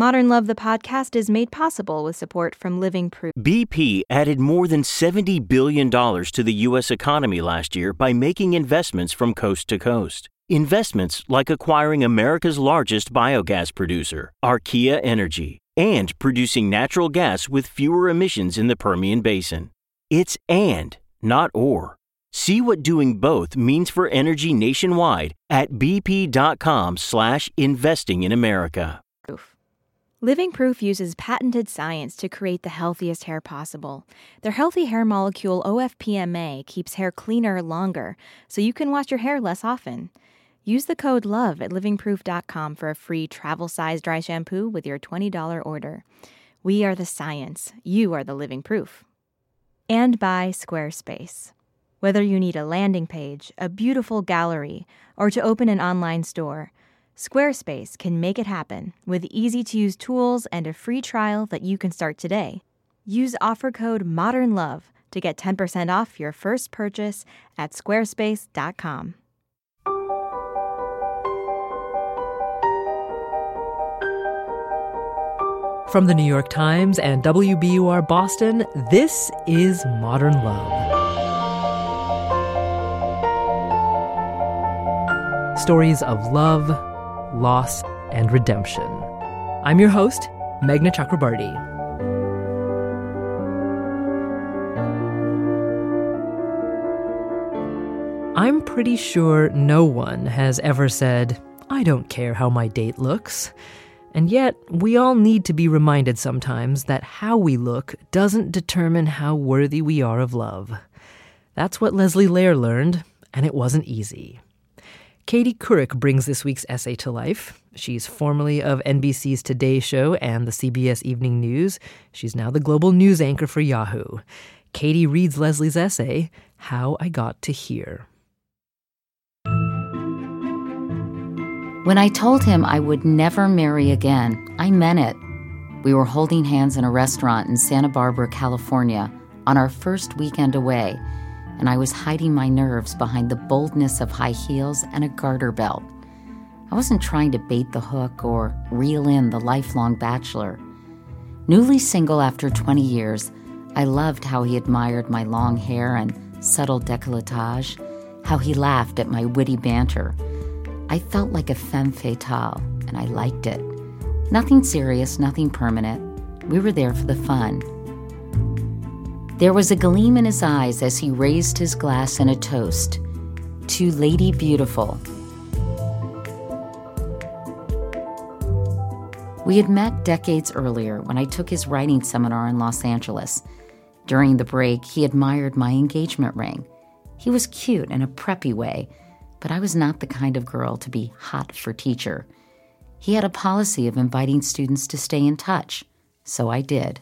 Modern Love, the podcast, is made possible with support from Living Proof. BP added more than $70 billion to the U.S. economy last year by making investments from coast to coast. Investments like acquiring America's largest biogas producer, Archaea Energy, and producing natural gas with fewer emissions in the Permian Basin. It's and, not or. See what doing both means for energy nationwide at bp.com slash investing in America. Living Proof uses patented science to create the healthiest hair possible. Their healthy hair molecule OFPMA keeps hair cleaner longer, so you can wash your hair less often. Use the code LOVE at livingproof.com for a free travel size dry shampoo with your $20 order. We are the science, you are the living proof. And by Squarespace. Whether you need a landing page, a beautiful gallery, or to open an online store, Squarespace can make it happen with easy to use tools and a free trial that you can start today. Use offer code MODERNLOVE to get 10% off your first purchase at squarespace.com. From the New York Times and WBUR Boston, this is Modern Love. Stories of love loss, and redemption. I'm your host, Meghna Chakrabarti. I'm pretty sure no one has ever said, I don't care how my date looks. And yet, we all need to be reminded sometimes that how we look doesn't determine how worthy we are of love. That's what Leslie Lehr learned, and it wasn't easy. Katie Couric brings this week's essay to life. She's formerly of NBC's Today Show and the CBS Evening News. She's now the global news anchor for Yahoo. Katie reads Leslie's essay, How I Got to Here. When I told him I would never marry again, I meant it. We were holding hands in a restaurant in Santa Barbara, California, on our first weekend away and I was hiding my nerves behind the boldness of high heels and a garter belt. I wasn't trying to bait the hook or reel in the lifelong bachelor. Newly single after 20 years, I loved how he admired my long hair and subtle decolletage, how he laughed at my witty banter. I felt like a femme fatale, and I liked it. Nothing serious, nothing permanent. We were there for the fun. There was a gleam in his eyes as he raised his glass in a toast to Lady Beautiful. We had met decades earlier when I took his writing seminar in Los Angeles. During the break, he admired my engagement ring. He was cute in a preppy way, but I was not the kind of girl to be hot for teacher. He had a policy of inviting students to stay in touch, so I did.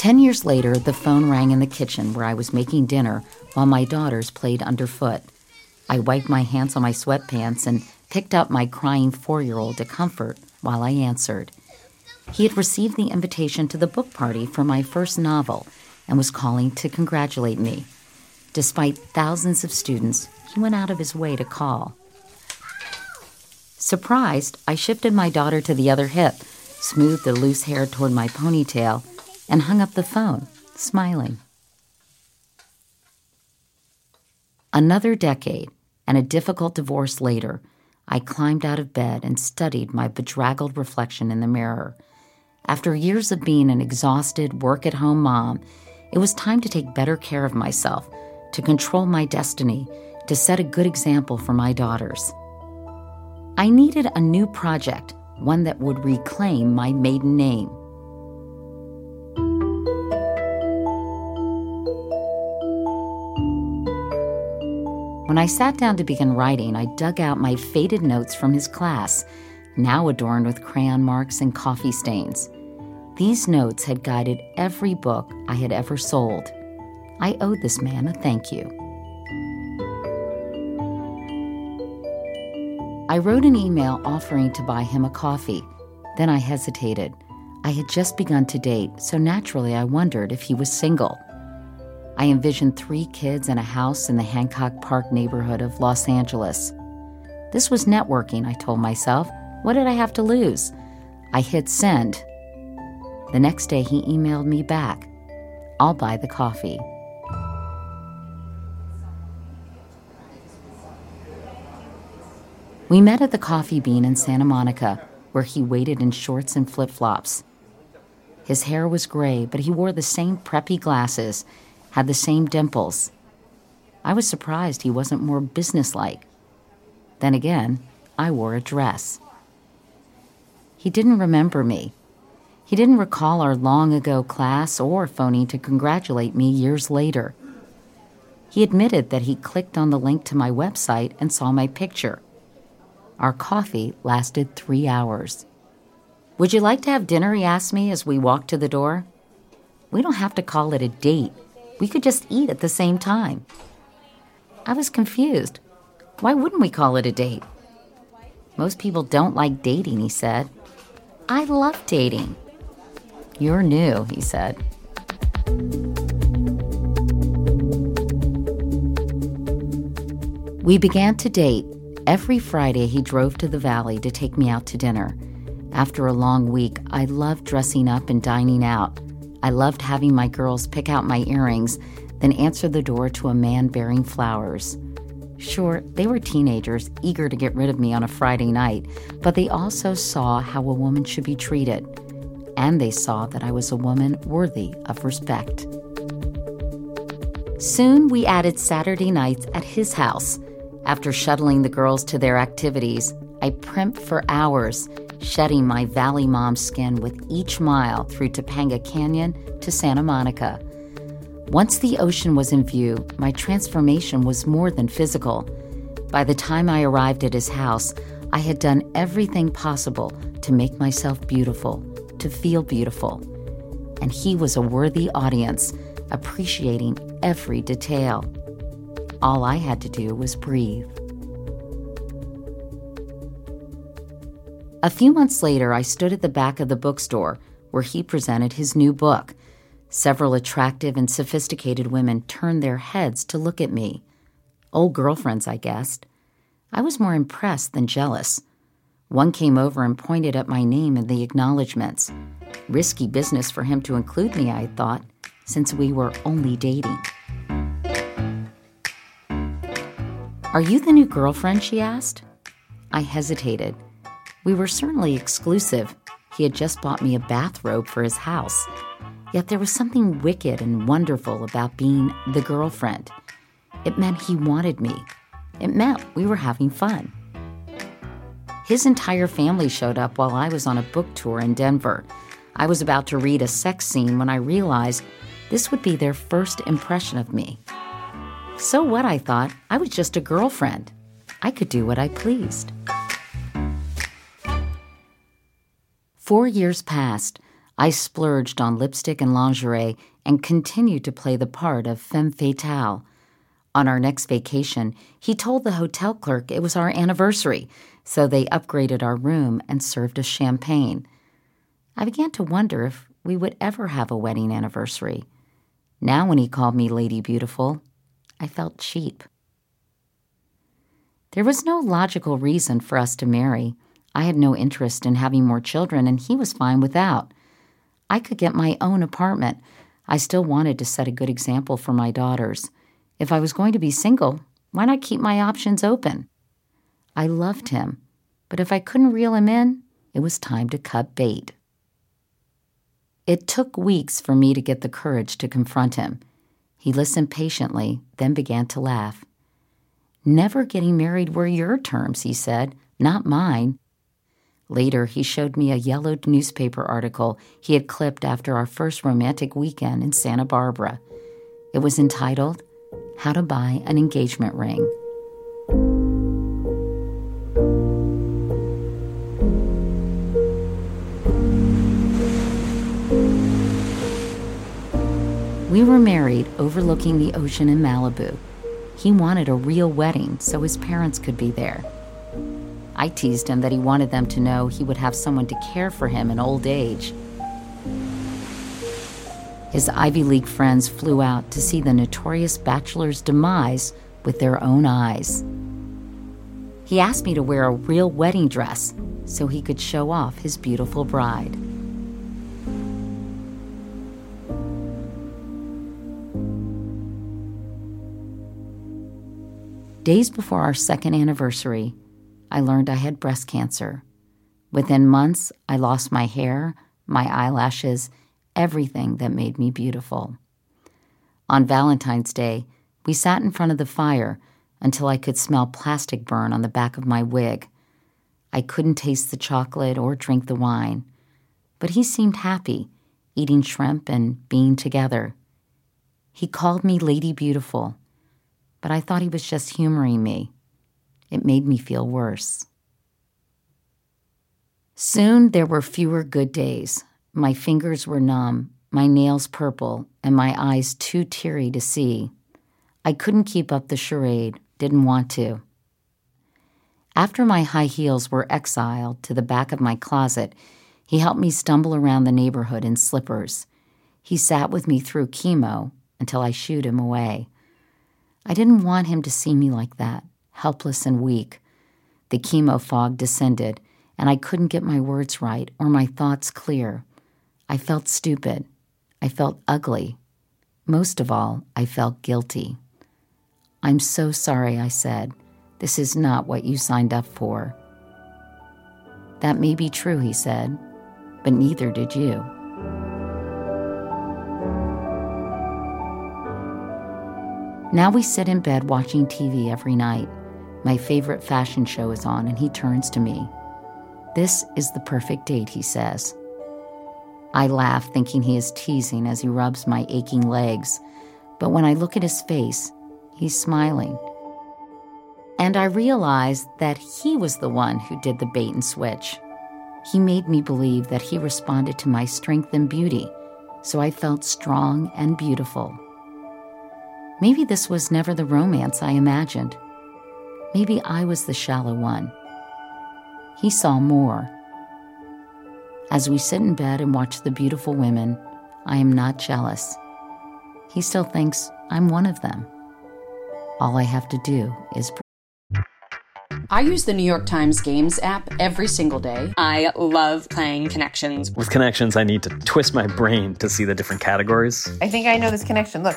Ten years later, the phone rang in the kitchen where I was making dinner while my daughters played underfoot. I wiped my hands on my sweatpants and picked up my crying four year old to comfort while I answered. He had received the invitation to the book party for my first novel and was calling to congratulate me. Despite thousands of students, he went out of his way to call. Surprised, I shifted my daughter to the other hip, smoothed the loose hair toward my ponytail, and hung up the phone, smiling. Another decade and a difficult divorce later, I climbed out of bed and studied my bedraggled reflection in the mirror. After years of being an exhausted, work at home mom, it was time to take better care of myself, to control my destiny, to set a good example for my daughters. I needed a new project, one that would reclaim my maiden name. When I sat down to begin writing, I dug out my faded notes from his class, now adorned with crayon marks and coffee stains. These notes had guided every book I had ever sold. I owed this man a thank you. I wrote an email offering to buy him a coffee. Then I hesitated. I had just begun to date, so naturally I wondered if he was single. I envisioned three kids and a house in the Hancock Park neighborhood of Los Angeles. This was networking, I told myself. What did I have to lose? I hit send. The next day, he emailed me back I'll buy the coffee. We met at the Coffee Bean in Santa Monica, where he waited in shorts and flip flops. His hair was gray, but he wore the same preppy glasses, had the same dimples. I was surprised he wasn't more businesslike. Then again, I wore a dress. He didn't remember me. He didn't recall our long ago class or phoning to congratulate me years later. He admitted that he clicked on the link to my website and saw my picture. Our coffee lasted three hours. Would you like to have dinner? He asked me as we walked to the door. We don't have to call it a date. We could just eat at the same time. I was confused. Why wouldn't we call it a date? Most people don't like dating, he said. I love dating. You're new, he said. We began to date. Every Friday, he drove to the valley to take me out to dinner. After a long week, I loved dressing up and dining out. I loved having my girls pick out my earrings, then answer the door to a man bearing flowers. Sure, they were teenagers, eager to get rid of me on a Friday night, but they also saw how a woman should be treated. And they saw that I was a woman worthy of respect. Soon we added Saturday nights at his house. After shuttling the girls to their activities, I primped for hours, shedding my Valley Mom skin with each mile through Topanga Canyon to Santa Monica. Once the ocean was in view, my transformation was more than physical. By the time I arrived at his house, I had done everything possible to make myself beautiful, to feel beautiful. And he was a worthy audience, appreciating every detail. All I had to do was breathe. A few months later, I stood at the back of the bookstore where he presented his new book. Several attractive and sophisticated women turned their heads to look at me. Old girlfriends, I guessed. I was more impressed than jealous. One came over and pointed at my name in the acknowledgments. Risky business for him to include me, I thought, since we were only dating. Are you the new girlfriend? she asked. I hesitated. We were certainly exclusive. He had just bought me a bathrobe for his house. Yet there was something wicked and wonderful about being the girlfriend. It meant he wanted me. It meant we were having fun. His entire family showed up while I was on a book tour in Denver. I was about to read a sex scene when I realized this would be their first impression of me. So what, I thought? I was just a girlfriend. I could do what I pleased. Four years passed. I splurged on lipstick and lingerie and continued to play the part of femme fatale. On our next vacation, he told the hotel clerk it was our anniversary, so they upgraded our room and served us champagne. I began to wonder if we would ever have a wedding anniversary. Now, when he called me Lady Beautiful, I felt cheap. There was no logical reason for us to marry. I had no interest in having more children, and he was fine without. I could get my own apartment. I still wanted to set a good example for my daughters. If I was going to be single, why not keep my options open? I loved him, but if I couldn't reel him in, it was time to cut bait. It took weeks for me to get the courage to confront him. He listened patiently, then began to laugh. Never getting married were your terms, he said, not mine. Later, he showed me a yellowed newspaper article he had clipped after our first romantic weekend in Santa Barbara. It was entitled, How to Buy an Engagement Ring. We were married overlooking the ocean in Malibu. He wanted a real wedding so his parents could be there. I teased him that he wanted them to know he would have someone to care for him in old age. His Ivy League friends flew out to see the notorious bachelor's demise with their own eyes. He asked me to wear a real wedding dress so he could show off his beautiful bride. Days before our second anniversary, I learned I had breast cancer. Within months, I lost my hair, my eyelashes, everything that made me beautiful. On Valentine's Day, we sat in front of the fire until I could smell plastic burn on the back of my wig. I couldn't taste the chocolate or drink the wine, but he seemed happy, eating shrimp and being together. He called me Lady Beautiful, but I thought he was just humoring me. It made me feel worse. Soon there were fewer good days. My fingers were numb, my nails purple, and my eyes too teary to see. I couldn't keep up the charade, didn't want to. After my high heels were exiled to the back of my closet, he helped me stumble around the neighborhood in slippers. He sat with me through chemo until I shooed him away. I didn't want him to see me like that, helpless and weak. The chemo fog descended, and I couldn't get my words right or my thoughts clear. I felt stupid. I felt ugly. Most of all, I felt guilty. I'm so sorry, I said. This is not what you signed up for. That may be true, he said, but neither did you. Now we sit in bed watching TV every night. My favorite fashion show is on, and he turns to me. This is the perfect date, he says. I laugh, thinking he is teasing as he rubs my aching legs, but when I look at his face, he's smiling. And I realize that he was the one who did the bait and switch. He made me believe that he responded to my strength and beauty, so I felt strong and beautiful. Maybe this was never the romance I imagined. Maybe I was the shallow one. He saw more. As we sit in bed and watch the beautiful women, I am not jealous. He still thinks I'm one of them. All I have to do is. I use the New York Times Games app every single day. I love playing Connections. With Connections, I need to twist my brain to see the different categories. I think I know this connection. Look,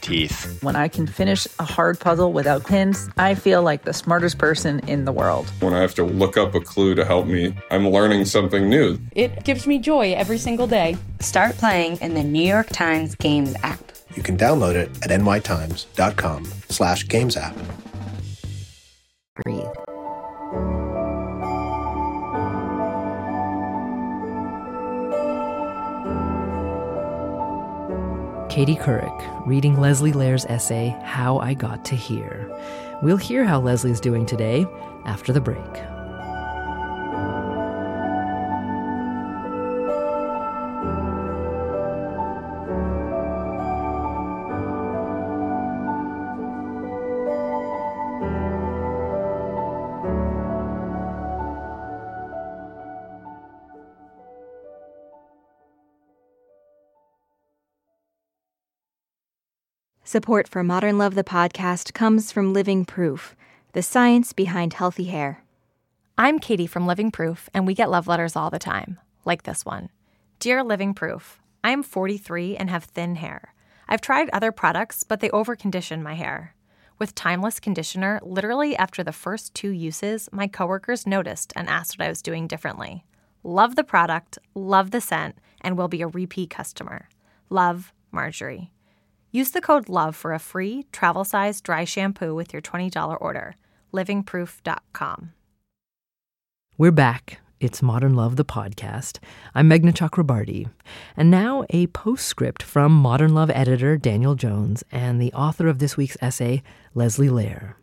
teeth. When I can finish a hard puzzle without pins, I feel like the smartest person in the world. When I have to look up a clue to help me, I'm learning something new. It gives me joy every single day. Start playing in the New York Times Games app. You can download it at nytimes.com slash games app. Breathe. Katie Couric reading Leslie Lehr's essay, How I Got to Here. We'll hear how Leslie's doing today after the break. Support for Modern Love the podcast comes from Living Proof, the science behind healthy hair. I'm Katie from Living Proof, and we get love letters all the time, like this one Dear Living Proof, I am 43 and have thin hair. I've tried other products, but they overcondition my hair. With Timeless Conditioner, literally after the first two uses, my coworkers noticed and asked what I was doing differently. Love the product, love the scent, and will be a repeat customer. Love, Marjorie. Use the code LOVE for a free travel size dry shampoo with your $20 order. Livingproof.com. We're back. It's Modern Love, the podcast. I'm Meghna Chakrabarti. And now a postscript from Modern Love editor Daniel Jones and the author of this week's essay, Leslie Lehr.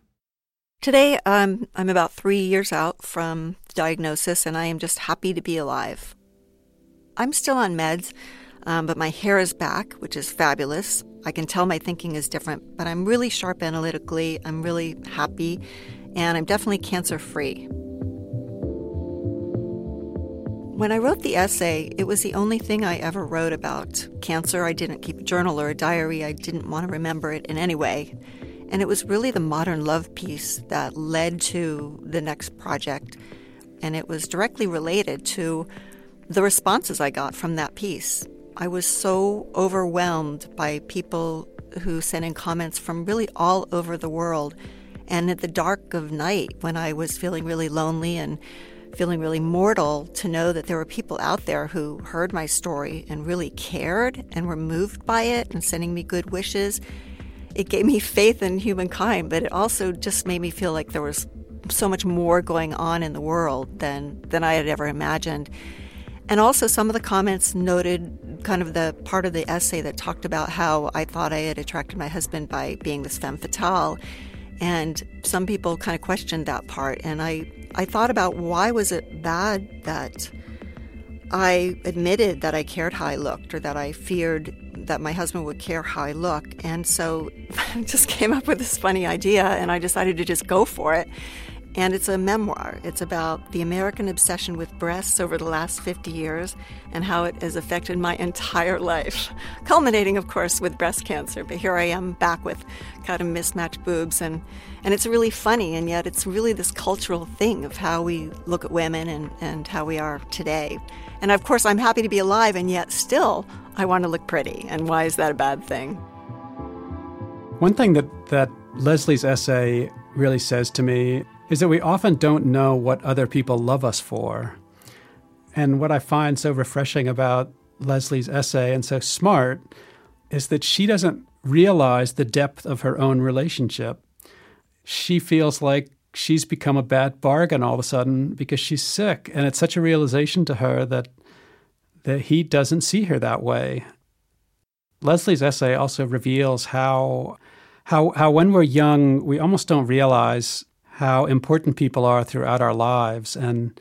Today, um, I'm about three years out from diagnosis, and I am just happy to be alive. I'm still on meds, um, but my hair is back, which is fabulous. I can tell my thinking is different, but I'm really sharp analytically. I'm really happy, and I'm definitely cancer free. When I wrote the essay, it was the only thing I ever wrote about cancer. I didn't keep a journal or a diary. I didn't want to remember it in any way. And it was really the modern love piece that led to the next project. And it was directly related to the responses I got from that piece. I was so overwhelmed by people who sent in comments from really all over the world. And at the dark of night, when I was feeling really lonely and feeling really mortal, to know that there were people out there who heard my story and really cared and were moved by it and sending me good wishes, it gave me faith in humankind, but it also just made me feel like there was so much more going on in the world than, than I had ever imagined. And also, some of the comments noted kind of the part of the essay that talked about how I thought I had attracted my husband by being this femme fatale. And some people kind of questioned that part. And I, I thought about why was it bad that I admitted that I cared how I looked or that I feared that my husband would care how I look. And so I just came up with this funny idea and I decided to just go for it. And it's a memoir. It's about the American obsession with breasts over the last 50 years and how it has affected my entire life, culminating, of course, with breast cancer. But here I am back with kind of mismatched boobs. And, and it's really funny, and yet it's really this cultural thing of how we look at women and, and how we are today. And of course, I'm happy to be alive, and yet still, I want to look pretty. And why is that a bad thing? One thing that, that Leslie's essay really says to me is that we often don't know what other people love us for. And what I find so refreshing about Leslie's essay and so smart is that she doesn't realize the depth of her own relationship. She feels like she's become a bad bargain all of a sudden because she's sick. And it's such a realization to her that that he doesn't see her that way. Leslie's essay also reveals how how how when we're young, we almost don't realize how important people are throughout our lives and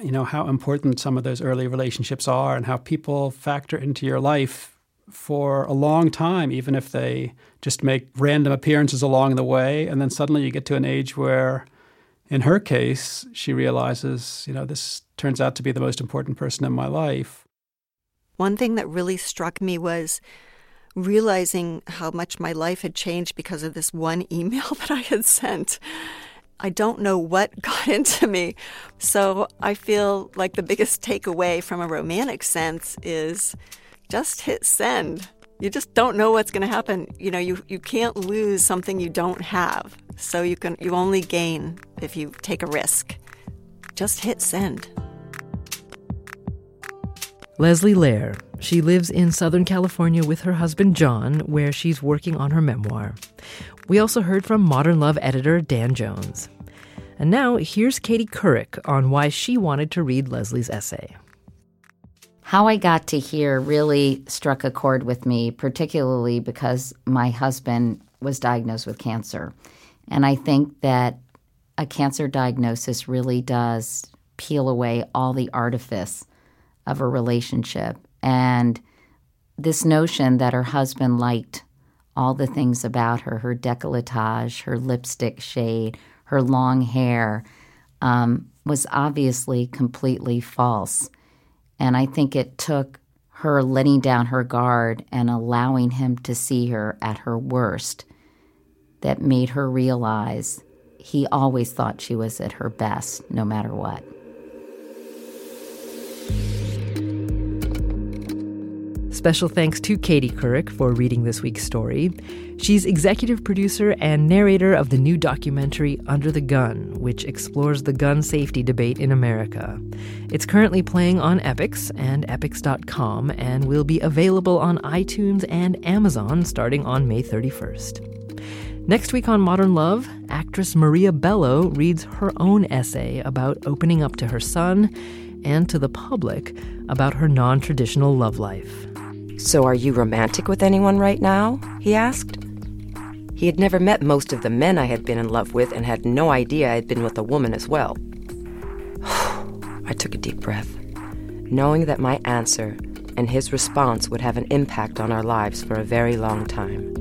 you know how important some of those early relationships are and how people factor into your life for a long time even if they just make random appearances along the way and then suddenly you get to an age where in her case she realizes you know this turns out to be the most important person in my life one thing that really struck me was realizing how much my life had changed because of this one email that I had sent. I don't know what got into me. So I feel like the biggest takeaway from a romantic sense is just hit send. You just don't know what's going to happen. You know, you, you can't lose something you don't have. So you can you only gain if you take a risk. Just hit send. Leslie Lehr. She lives in Southern California with her husband John, where she's working on her memoir. We also heard from Modern Love editor Dan Jones. And now here's Katie Couric on why she wanted to read Leslie's essay. How I got to here really struck a chord with me, particularly because my husband was diagnosed with cancer. And I think that a cancer diagnosis really does peel away all the artifice of a relationship. And this notion that her husband liked all the things about her her decolletage, her lipstick shade, her long hair um, was obviously completely false. And I think it took her letting down her guard and allowing him to see her at her worst that made her realize he always thought she was at her best, no matter what. Special thanks to Katie Couric for reading this week's story. She's executive producer and narrator of the new documentary Under the Gun, which explores the gun safety debate in America. It's currently playing on Epix and Epix.com and will be available on iTunes and Amazon starting on May 31st. Next week on Modern Love, actress Maria Bello reads her own essay about opening up to her son and to the public about her non traditional love life. So, are you romantic with anyone right now? He asked. He had never met most of the men I had been in love with and had no idea I had been with a woman as well. I took a deep breath, knowing that my answer and his response would have an impact on our lives for a very long time.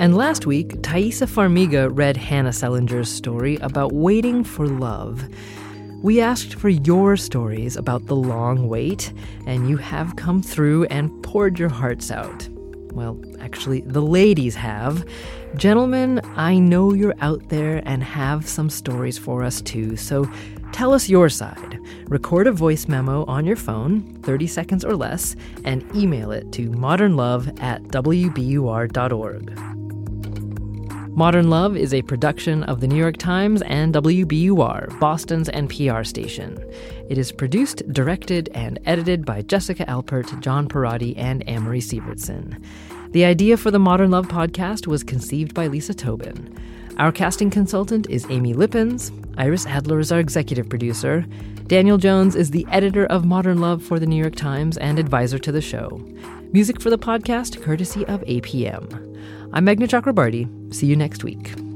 And last week, Taissa Farmiga read Hannah Selinger's story about waiting for love. We asked for your stories about the long wait, and you have come through and poured your hearts out. Well, actually, the ladies have. Gentlemen, I know you're out there and have some stories for us too, so tell us your side. Record a voice memo on your phone, 30 seconds or less, and email it to modernlove at wbur.org. Modern Love is a production of the New York Times and WBUR, Boston's NPR station. It is produced, directed, and edited by Jessica Alpert, John Perrotti, and Amory Sievertson. The idea for the Modern Love podcast was conceived by Lisa Tobin. Our casting consultant is Amy Lippens. Iris Adler is our executive producer. Daniel Jones is the editor of Modern Love for the New York Times and advisor to the show. Music for the podcast courtesy of APM. I'm Meghna Chakrabarti. See you next week.